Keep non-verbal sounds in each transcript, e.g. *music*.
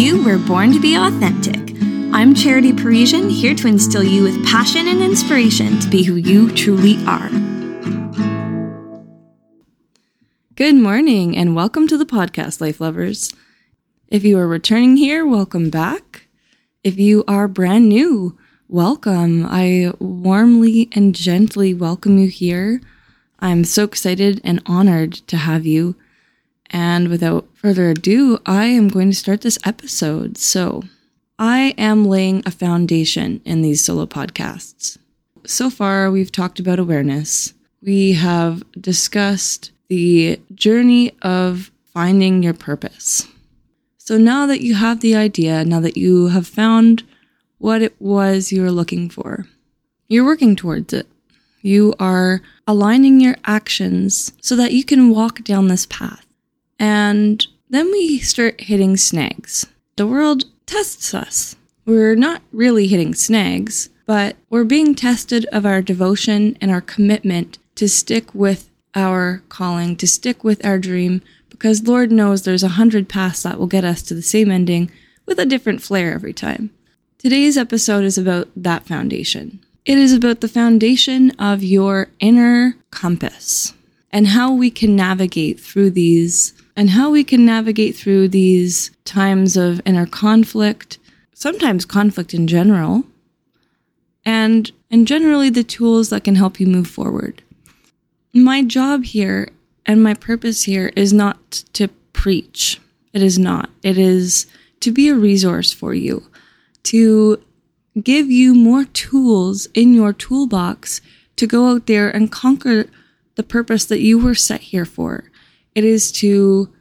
You were born to be authentic. I'm Charity Parisian, here to instill you with passion and inspiration to be who you truly are. Good morning and welcome to the podcast, Life Lovers. If you are returning here, welcome back. If you are brand new, welcome. I warmly and gently welcome you here. I'm so excited and honored to have you. And without further ado, I am going to start this episode. So, I am laying a foundation in these solo podcasts. So far, we've talked about awareness. We have discussed the journey of finding your purpose. So now that you have the idea, now that you have found what it was you were looking for, you're working towards it. You are aligning your actions so that you can walk down this path. And then we start hitting snags. The world tests us. We're not really hitting snags, but we're being tested of our devotion and our commitment to stick with our calling, to stick with our dream, because Lord knows there's a hundred paths that will get us to the same ending with a different flair every time. Today's episode is about that foundation. It is about the foundation of your inner compass and how we can navigate through these and how we can navigate through these times of inner conflict, sometimes conflict in general, and and generally the tools that can help you move forward. My job here and my purpose here is not to preach. It is not. It is to be a resource for you, to give you more tools in your toolbox to go out there and conquer the purpose that you were set here for. It is to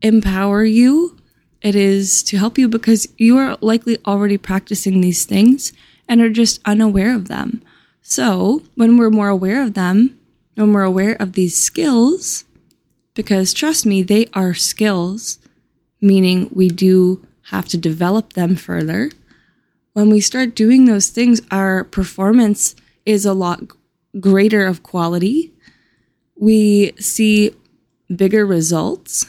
empower you. It is to help you because you are likely already practicing these things and are just unaware of them. So, when we're more aware of them, when we're aware of these skills, because trust me, they are skills, meaning we do have to develop them further. When we start doing those things, our performance is a lot greater of quality. We see bigger results.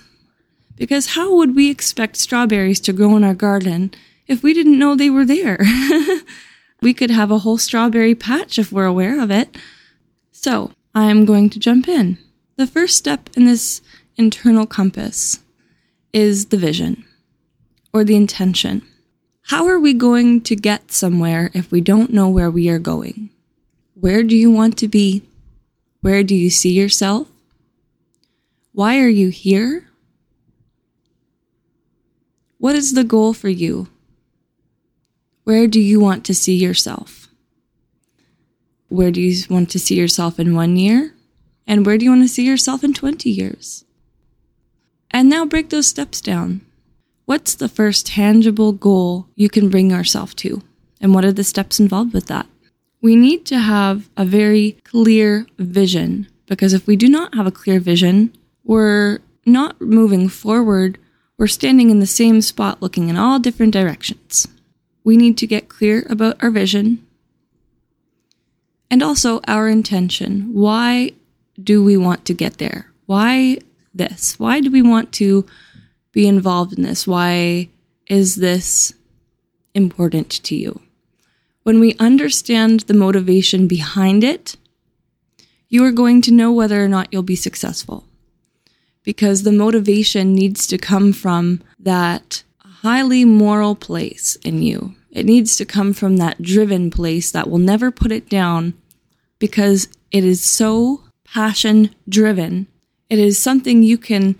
Because how would we expect strawberries to grow in our garden if we didn't know they were there? *laughs* we could have a whole strawberry patch if we're aware of it. So, I'm going to jump in. The first step in this internal compass is the vision or the intention. How are we going to get somewhere if we don't know where we are going? Where do you want to be? Where do you see yourself? Why are you here? What is the goal for you? Where do you want to see yourself? Where do you want to see yourself in one year? And where do you want to see yourself in 20 years? And now break those steps down. What's the first tangible goal you can bring yourself to? And what are the steps involved with that? We need to have a very clear vision because if we do not have a clear vision, we're not moving forward. We're standing in the same spot looking in all different directions. We need to get clear about our vision and also our intention. Why do we want to get there? Why this? Why do we want to be involved in this? Why is this important to you? When we understand the motivation behind it, you are going to know whether or not you'll be successful. Because the motivation needs to come from that highly moral place in you. It needs to come from that driven place that will never put it down because it is so passion driven. It is something you can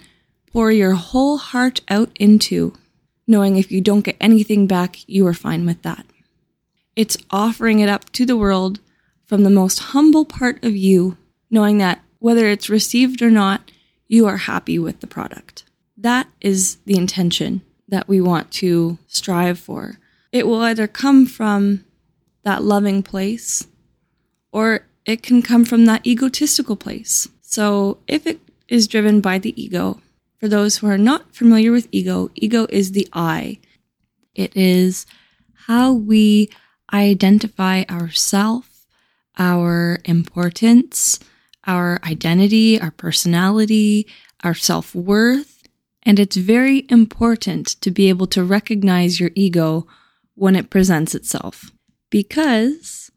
pour your whole heart out into, knowing if you don't get anything back, you are fine with that. It's offering it up to the world from the most humble part of you, knowing that whether it's received or not, you are happy with the product. That is the intention that we want to strive for. It will either come from that loving place or it can come from that egotistical place. So if it is driven by the ego, for those who are not familiar with ego, ego is the I. It is how we identify ourself, our importance, our identity, our personality, our self worth, And it's very important to be able to recognize your ego when it presents itself because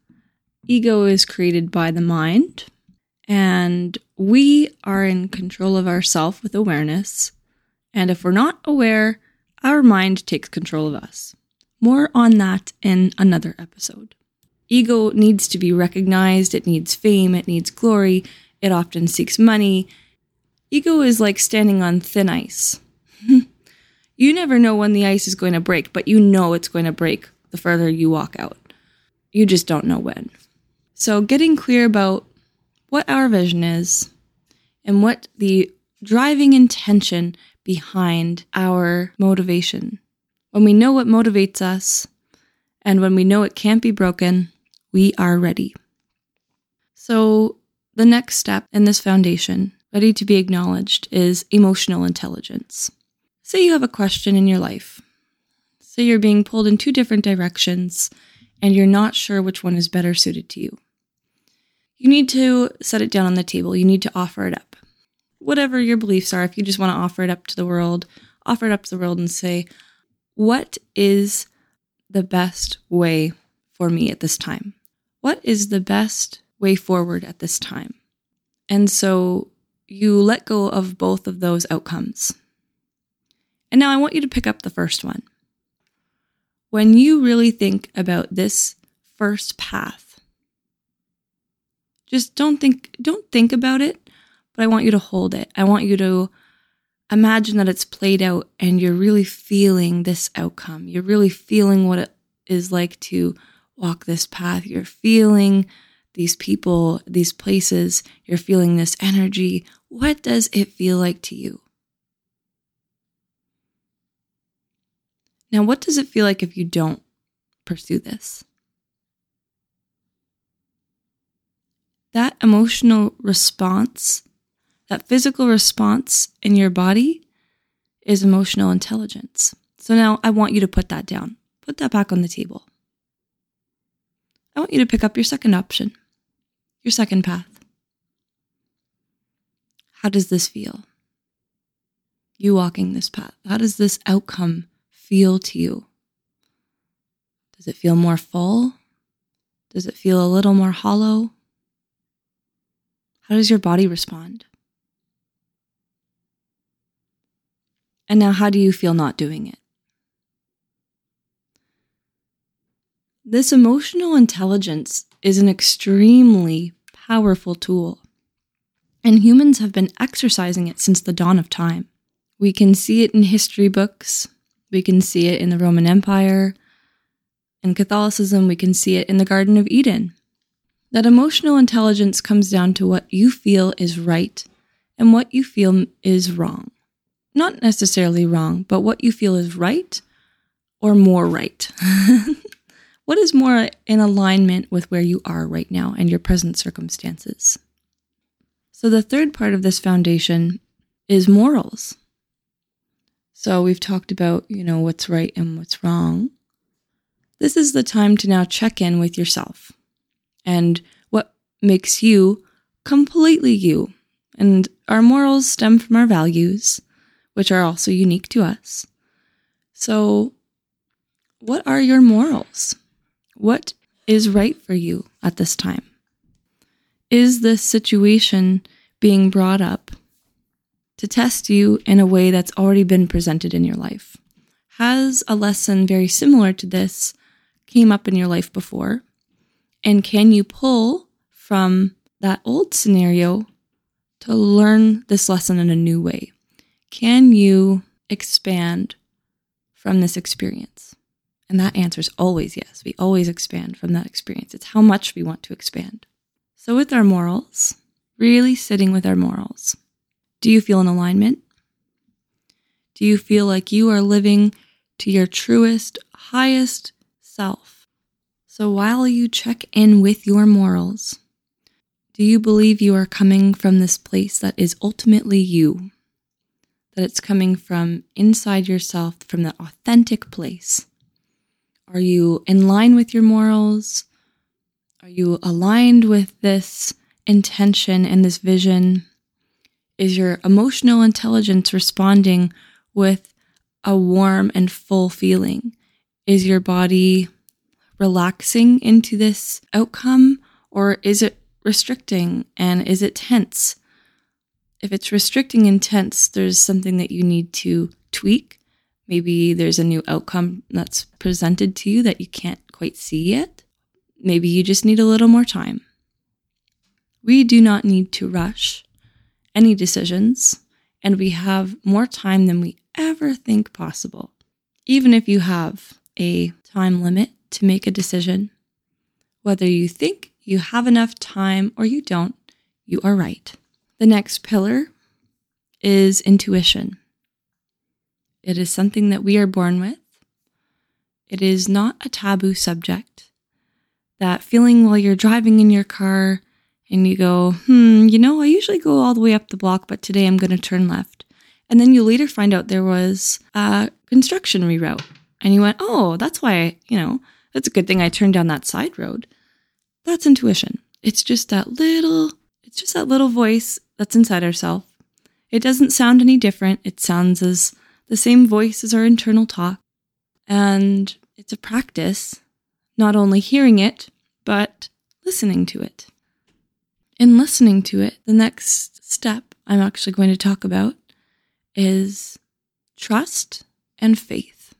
ego is created by the mind and we are in control of ourself with awareness. And if we're not aware, our mind takes control of us. More on that in another episode. Ego needs to be recognized, it needs fame, it needs glory, it often seeks money. Ego is like standing on thin ice. *laughs* you never know when the ice is going to break, but you know it's going to break the further you walk out. You just don't know when. So, getting clear about what our vision is and what the driving intention behind our motivation. When we know what motivates us and when we know it can't be broken, we are ready. So, the next step in this foundation, ready to be acknowledged, is emotional intelligence. Say you have a question in your life. Say you're being pulled in two different directions and you're not sure which one is better suited to you. You need to set it down on the table. You need to offer it up. Whatever your beliefs are, if you just want to offer it up to the world, offer it up to the world and say, What is the best way for me at this time? What is the best way forward at this time? And so you let go of both of those outcomes. And now I want you to pick up the first one. When you really think about this first path, just don't think don't think about it, but I want you to hold it. I want you to imagine that it's played out and you're really feeling this outcome. You're really feeling what it is like to walk this path. You're feeling these people, these places. You're feeling this energy. What does it feel like to you? Now, what does it feel like if you don't pursue this? that emotional response, that physical response in your body is emotional intelligence. So now I want you to put that down. Put that back on the table. I want you to pick up your second option, your second path. How does this feel? You walking this path. How does this outcome feel to you? Does it feel more full? Does it feel a little more hollow? How does your body respond? And now, how do you feel not doing it? This emotional intelligence is an extremely powerful tool, and humans have been exercising it since the dawn of time. We can see it in history books, we can see it in the Roman Empire. In Catholicism, we can see it in the Garden of Eden that emotional intelligence comes down to what you feel is right and what you feel is wrong. Not necessarily wrong, but what you feel is right or more right. *laughs* what is more in alignment with where you are right now and your present circumstances? So, the third part of this foundation is morals. So, we've talked about, you know, what's right and what's wrong. This is the time to now check in with yourself and what makes you completely you. And our morals stem from our values, which are also unique to us. So, what are your morals? What is right for you at this time? Is this situation being brought up to test you in a way that's already been presented in your life? Has a lesson very similar to this came up in your life before? And can you pull from that old scenario to learn this lesson in a new way? Can you expand from this experience? And that answer is always yes. We always expand from that experience. It's how much we want to expand. So, with our morals, really sitting with our morals, do you feel in alignment? Do you feel like you are living to your truest, highest self? So while you check in with your morals, do you believe you are coming from this place that is ultimately you? That it's coming from inside yourself, from the authentic place? Are you in line with your morals? Are you aligned with this intention and this vision? Is your emotional intelligence responding with a warm and full feeling? Is your body relaxing into this outcome or is it restricting and is it tense? If it's restricting and tense, there's something that you need to tweak. Maybe there's a new outcome that's presented to you that you can't quite see yet. Maybe you just need a little more time. We do not need to rush any decisions, and we have more time than we ever think possible. Even if you have a time limit to make a decision, whether you think you have enough time or you don't, you are right. The next pillar is intuition. It is something that we are born with. It is not a taboo subject. That feeling while you're driving in your car and you go, hmm, you know, I usually go all the way up the block, but today I'm going to turn left. And then you later find out there was a construction reroute. And you went, oh, that's why, you know, that's a good thing I turned down that side road. That's intuition. It's just that little, it's just that little voice that's inside ourselves. It doesn't sound any different. It sounds as the same voice as our internal talk. And it's a practice, not only hearing it, but listening to it. In listening to it, the next step I'm actually going to talk about is trust and faith.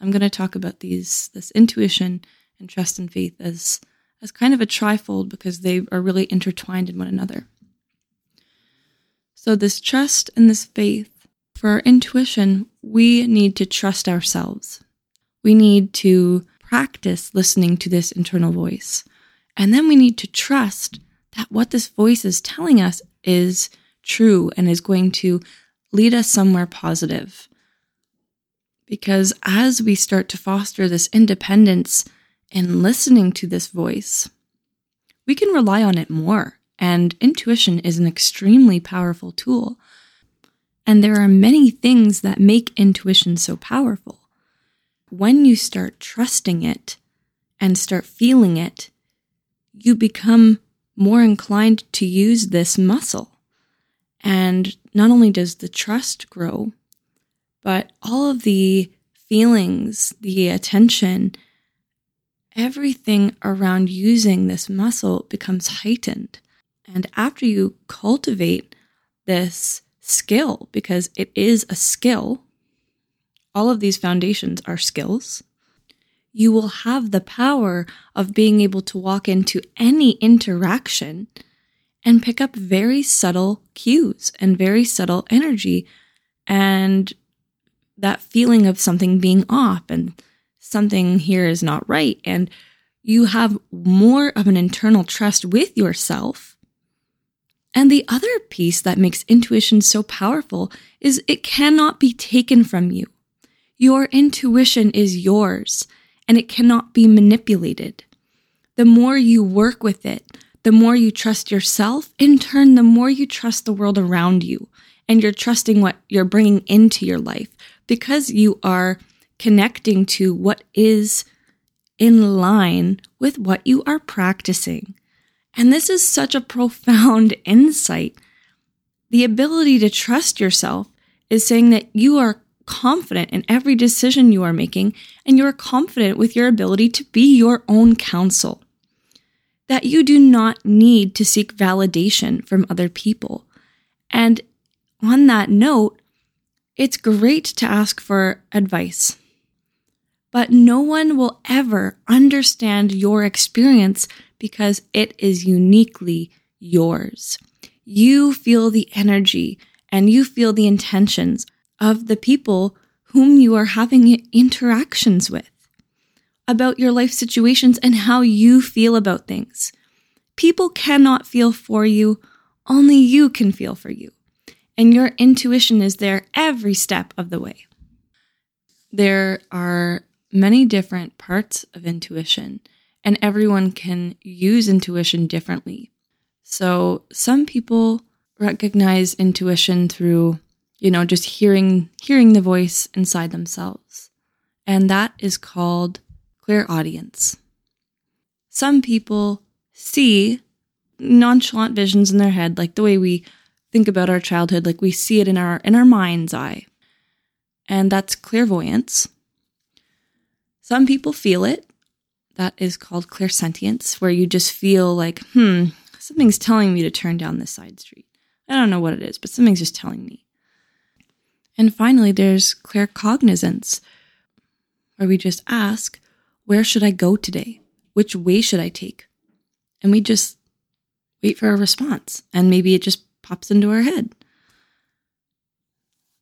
I'm going to talk about these this intuition and trust and faith as as kind of a trifold because they are really intertwined in one another. So this trust and this faith for our intuition, we need to trust ourselves. We need to practice listening to this internal voice. And then we need to trust that what this voice is telling us is true and is going to lead us somewhere positive. Because as we start to foster this independence in listening to this voice, we can rely on it more. And intuition is an extremely powerful tool. And there are many things that make intuition so powerful. When you start trusting it and start feeling it, you become more inclined to use this muscle. And not only does the trust grow, but all of the feelings, the attention, everything around using this muscle becomes heightened. And after you cultivate this skill, because it is a skill, all of these foundations are skills, you will have the power of being able to walk into any interaction and pick up very subtle cues and very subtle energy and that feeling of something being off and something here is not right. And you have more of an internal trust with yourself. And the other piece that makes intuition so powerful is it cannot be taken from you. Your intuition is yours and it cannot be manipulated. The more you work with it, the more you trust yourself, in turn, the more you trust the world around you and you're trusting what you're bringing into your life because you are connecting to what is in line with what you are practicing. And this is such a profound *laughs* insight. The ability to trust yourself is saying that you are confident in every decision you are making and you are confident with your ability to be your own counsel that you do not need to seek validation from other people. And on that note, it's great to ask for advice. But no one will ever understand your experience because it is uniquely yours. You feel the energy and you feel the intentions of the people whom you are having interactions with about your life situations and how you feel about things. People cannot feel for you, only you can feel for you. And your intuition is there every step of the way. There are many different parts of intuition, and everyone can use intuition differently. So, some people recognize intuition through, you know, just hearing hearing the voice inside themselves. And that is called clairaudience. Some people see nonchalant visions in their head, like the way we think about our childhood, like we see it in our in our mind's eye. and that's clairvoyance. Some people feel it. That is called clairsentience, where you just feel like, hmm, something's telling me to turn down this side street. I don't know what it is, but something's just telling me. And finally, there's claircognizance, where we just ask, where should I go today? Which way should I take? And we just wait for a response, and maybe it just pops into our head.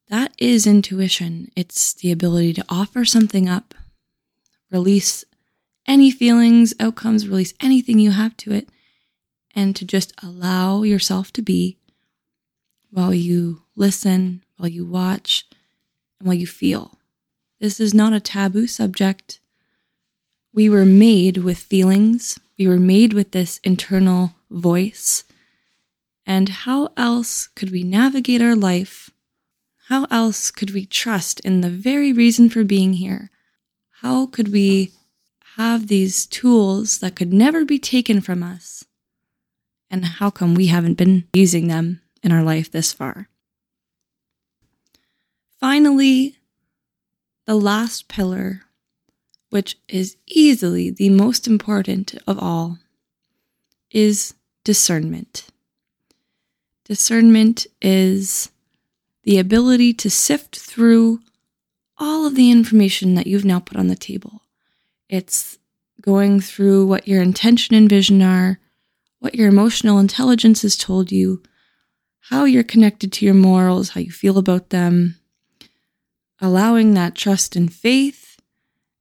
That is intuition. It's the ability to offer something up, release any feelings, outcomes, release anything you have to it, and to just allow yourself to be while you listen, while you watch, and while you feel. This is not a taboo subject. We were made with feelings, we were made with this internal voice. And how else could we navigate our life how else could we trust in the very reason for being here? How could we have these tools that could never be taken from us? And how come we haven't been using them in our life this far? Finally, the last pillar, which is easily the most important of all, is discernment. Discernment is the ability to sift through all of the information that you've now put on the table. It's going through what your intention and vision are, what your emotional intelligence has told you, how you're connected to your morals, how you feel about them, allowing that trust and faith,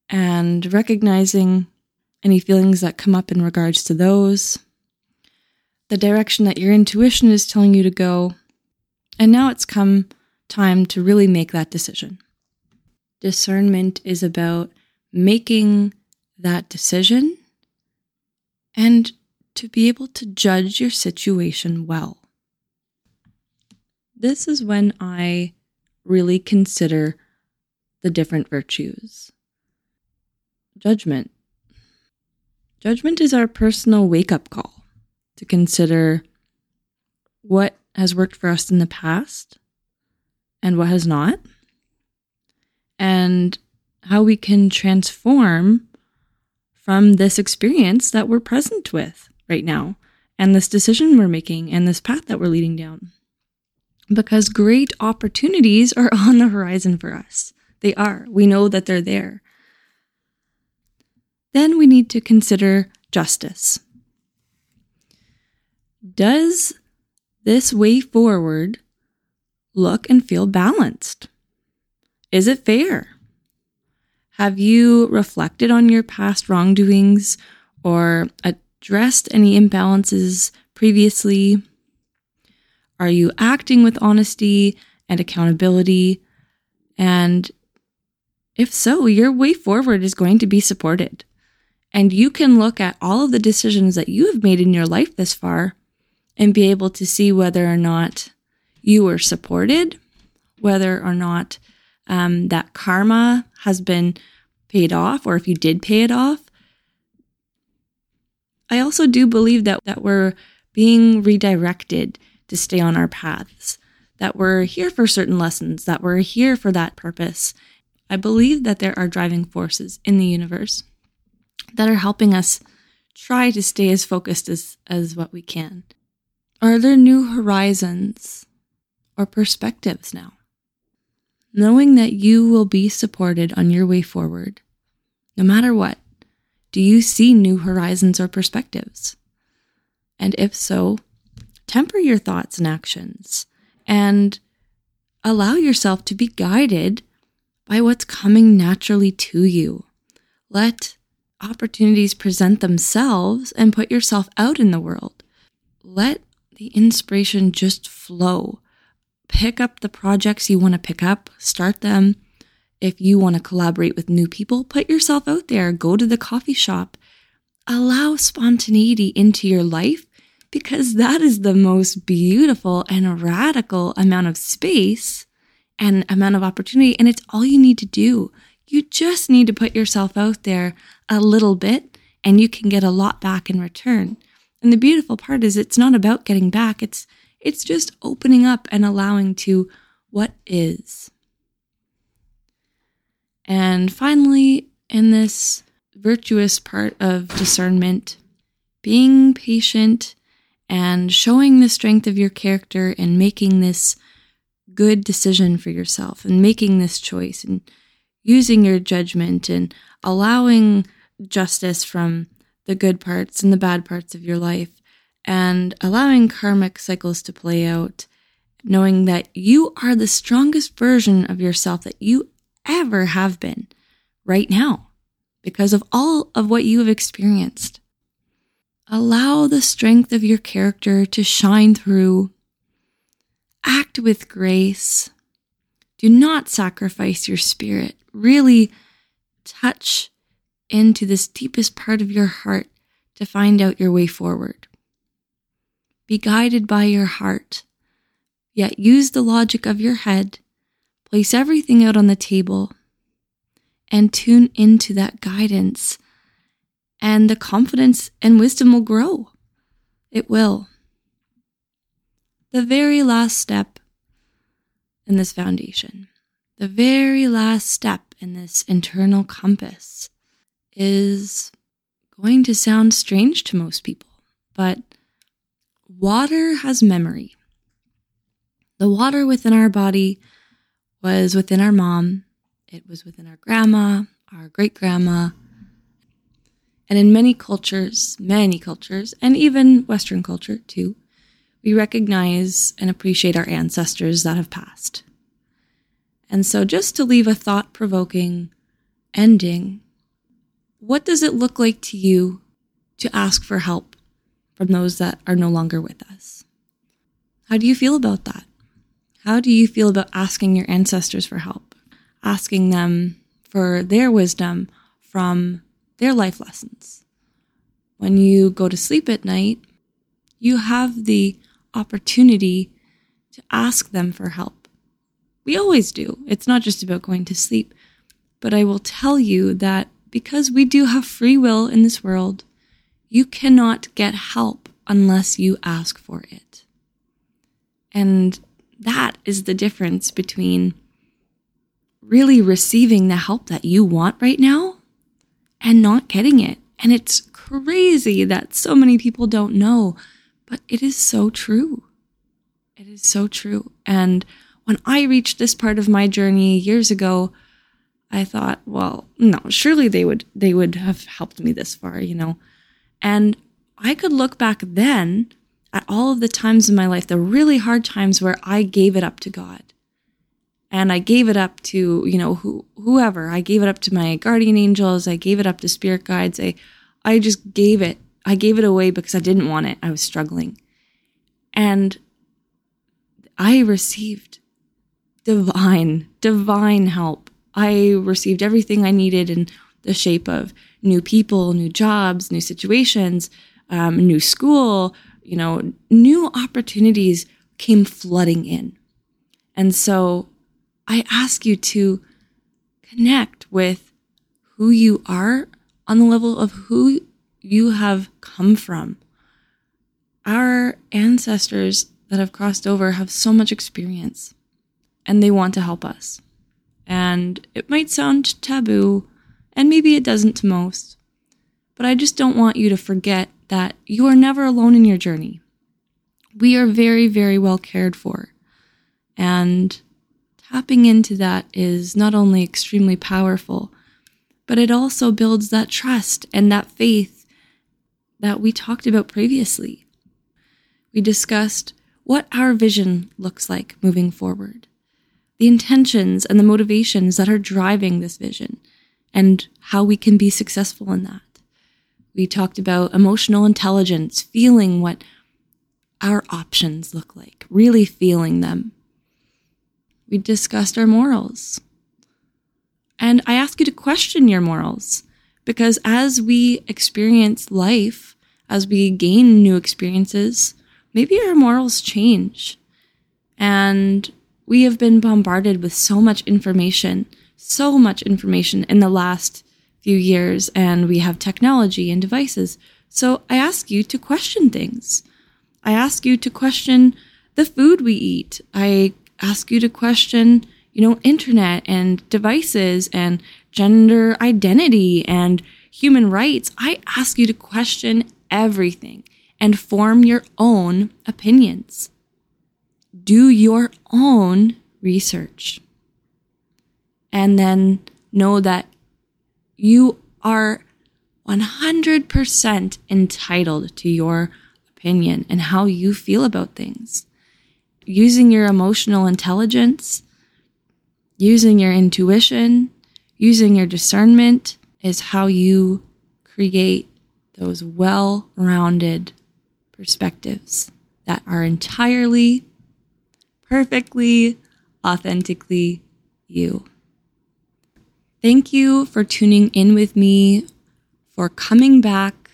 and recognizing any feelings that come up in regards to those, the direction that your intuition is telling you to go, and now it's come time to really make that decision. Discernment is about making that decision and to be able to judge your situation well. This is when I really consider the different virtues. Judgment. Judgment is our personal wake up call to consider what has worked for us in the past and what has not, and how we can transform from this experience that we're present with right now, and this decision we're making, and this path that we're leading down. Because great opportunities are *laughs* on the horizon for us. They are. We know that they're there. Then we need to consider justice. Does this way forward look and feel balanced? Is it fair? Have you reflected on your past wrongdoings or addressed any imbalances previously? Are you acting with honesty and accountability? And if so, your way forward is going to be supported. And you can look at all of the decisions that you have made in your life this far and be able to see whether or not you were supported, whether or not um, that karma has been paid off, or if you did pay it off. I also do believe that, that we're being redirected to stay on our paths, that we're here for certain lessons, that we're here for that purpose. I believe that there are driving forces in the universe that are helping us try to stay as focused as, as what we can. Are there new horizons or perspectives now? Knowing that you will be supported on your way forward, no matter what, do you see new horizons or perspectives? And if so, temper your thoughts and actions and allow yourself to be guided by what's coming naturally to you. Let opportunities present themselves and put yourself out in the world. Let the inspiration just flow. Pick up the projects you want to pick up, start them. If you want to collaborate with new people, put yourself out there, go to the coffee shop. Allow spontaneity into your life because that is the most beautiful and radical amount of space and amount of opportunity. And it's all you need to do. You just need to put yourself out there a little bit and you can get a lot back in return. And the beautiful part is it's not about getting back. It's it's just opening up and allowing to what is. And finally, in this virtuous part of discernment, being patient and showing the strength of your character and making this good decision for yourself and making this choice and using your judgment and allowing justice from the good parts and the bad parts of your life and allowing karmic cycles to play out, knowing that you are the strongest version of yourself that you ever have been right now because of all of what you have experienced. Allow the strength of your character to shine through. Act with grace. Do not sacrifice your spirit. Really touch into this deepest part of your heart to find out your way forward. Be guided by your heart, yet use the logic of your head, place everything out on the table, and tune into that guidance, and the confidence and wisdom will grow. It will. The very last step in this foundation, the very last step in this internal compass is going to sound strange to most people, but water has memory. The water within our body was within our mom, it was within our grandma, our great grandma. And in many cultures, many cultures, and even Western culture too, we recognize and appreciate our ancestors that have passed. And so, just to leave a thought provoking ending, what does it look like to you to ask for help from those that are no longer with us? How do you feel about that? How do you feel about asking your ancestors for help? Asking them for their wisdom from their life lessons. When you go to sleep at night, you have the opportunity to ask them for help. We always do. It's not just about going to sleep. But I will tell you that because we do have free will in this world, you cannot get help unless you ask for it. And that is the difference between really receiving the help that you want right now and not getting it. And it's crazy that so many people don't know, but it is so true. It is so true. And when I reached this part of my journey years ago, I thought, well, no, surely they would they would have helped me this far, you know. And I could look back then at all of the times in my life, the really hard times where I gave it up to God. And I gave it up to, you know, who, whoever. I gave it up to my guardian angels. I gave it up to spirit guides. I, I just gave it. I gave it away because I didn't want it. I was struggling. And I received divine, divine help I received everything I needed in the shape of new people, new jobs, new situations, um, new school, you know, new opportunities came flooding in. And so I ask you to connect with who you are on the level of who you have come from. Our ancestors that have crossed over have so much experience and they want to help us. And it might sound taboo, and maybe it doesn't to most, but I just don't want you to forget that you are never alone in your journey. We are very, very well cared for. And tapping into that is not only extremely powerful, but it also builds that trust and that faith that we talked about previously. We discussed what our vision looks like moving forward the intentions and the motivations that are driving this vision and how we can be successful in that. We talked about emotional intelligence, feeling what our options look like, really feeling them. We discussed our morals. And I ask you to question your morals because as we experience life, as we gain new experiences, maybe our morals change. And we have been bombarded with so much information, so much information in the last few years, and we have technology and devices. So I ask you to question things. I ask you to question the food we eat. I ask you to question you know, internet and devices and gender identity and human rights. I ask you to question everything and form your own opinions. Do your own research. And then know that you are 100% entitled to your opinion and how you feel about things. Using your emotional intelligence, using your intuition, using your discernment is how you create those well rounded perspectives that are entirely, perfectly, authentically you. Thank you for tuning in with me, for coming back,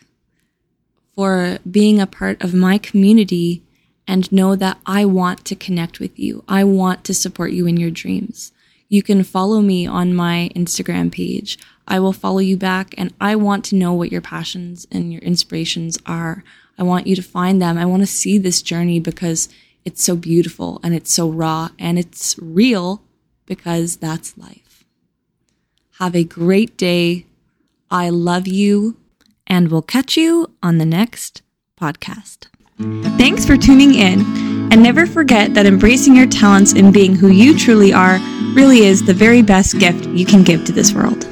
for being a part of my community, and know that I want to connect with you. I want to support you in your dreams. You can follow me on my Instagram page. I will follow you back, and I want to know what your passions and your inspirations are. I want you to find them. I want to see this journey because it's so beautiful and it's so raw and it's real because that's life. Have a great day. I love you, and we'll catch you on the next podcast. Thanks for tuning in, and never forget that embracing your talents and being who you truly are really is the very best gift you can give to this world.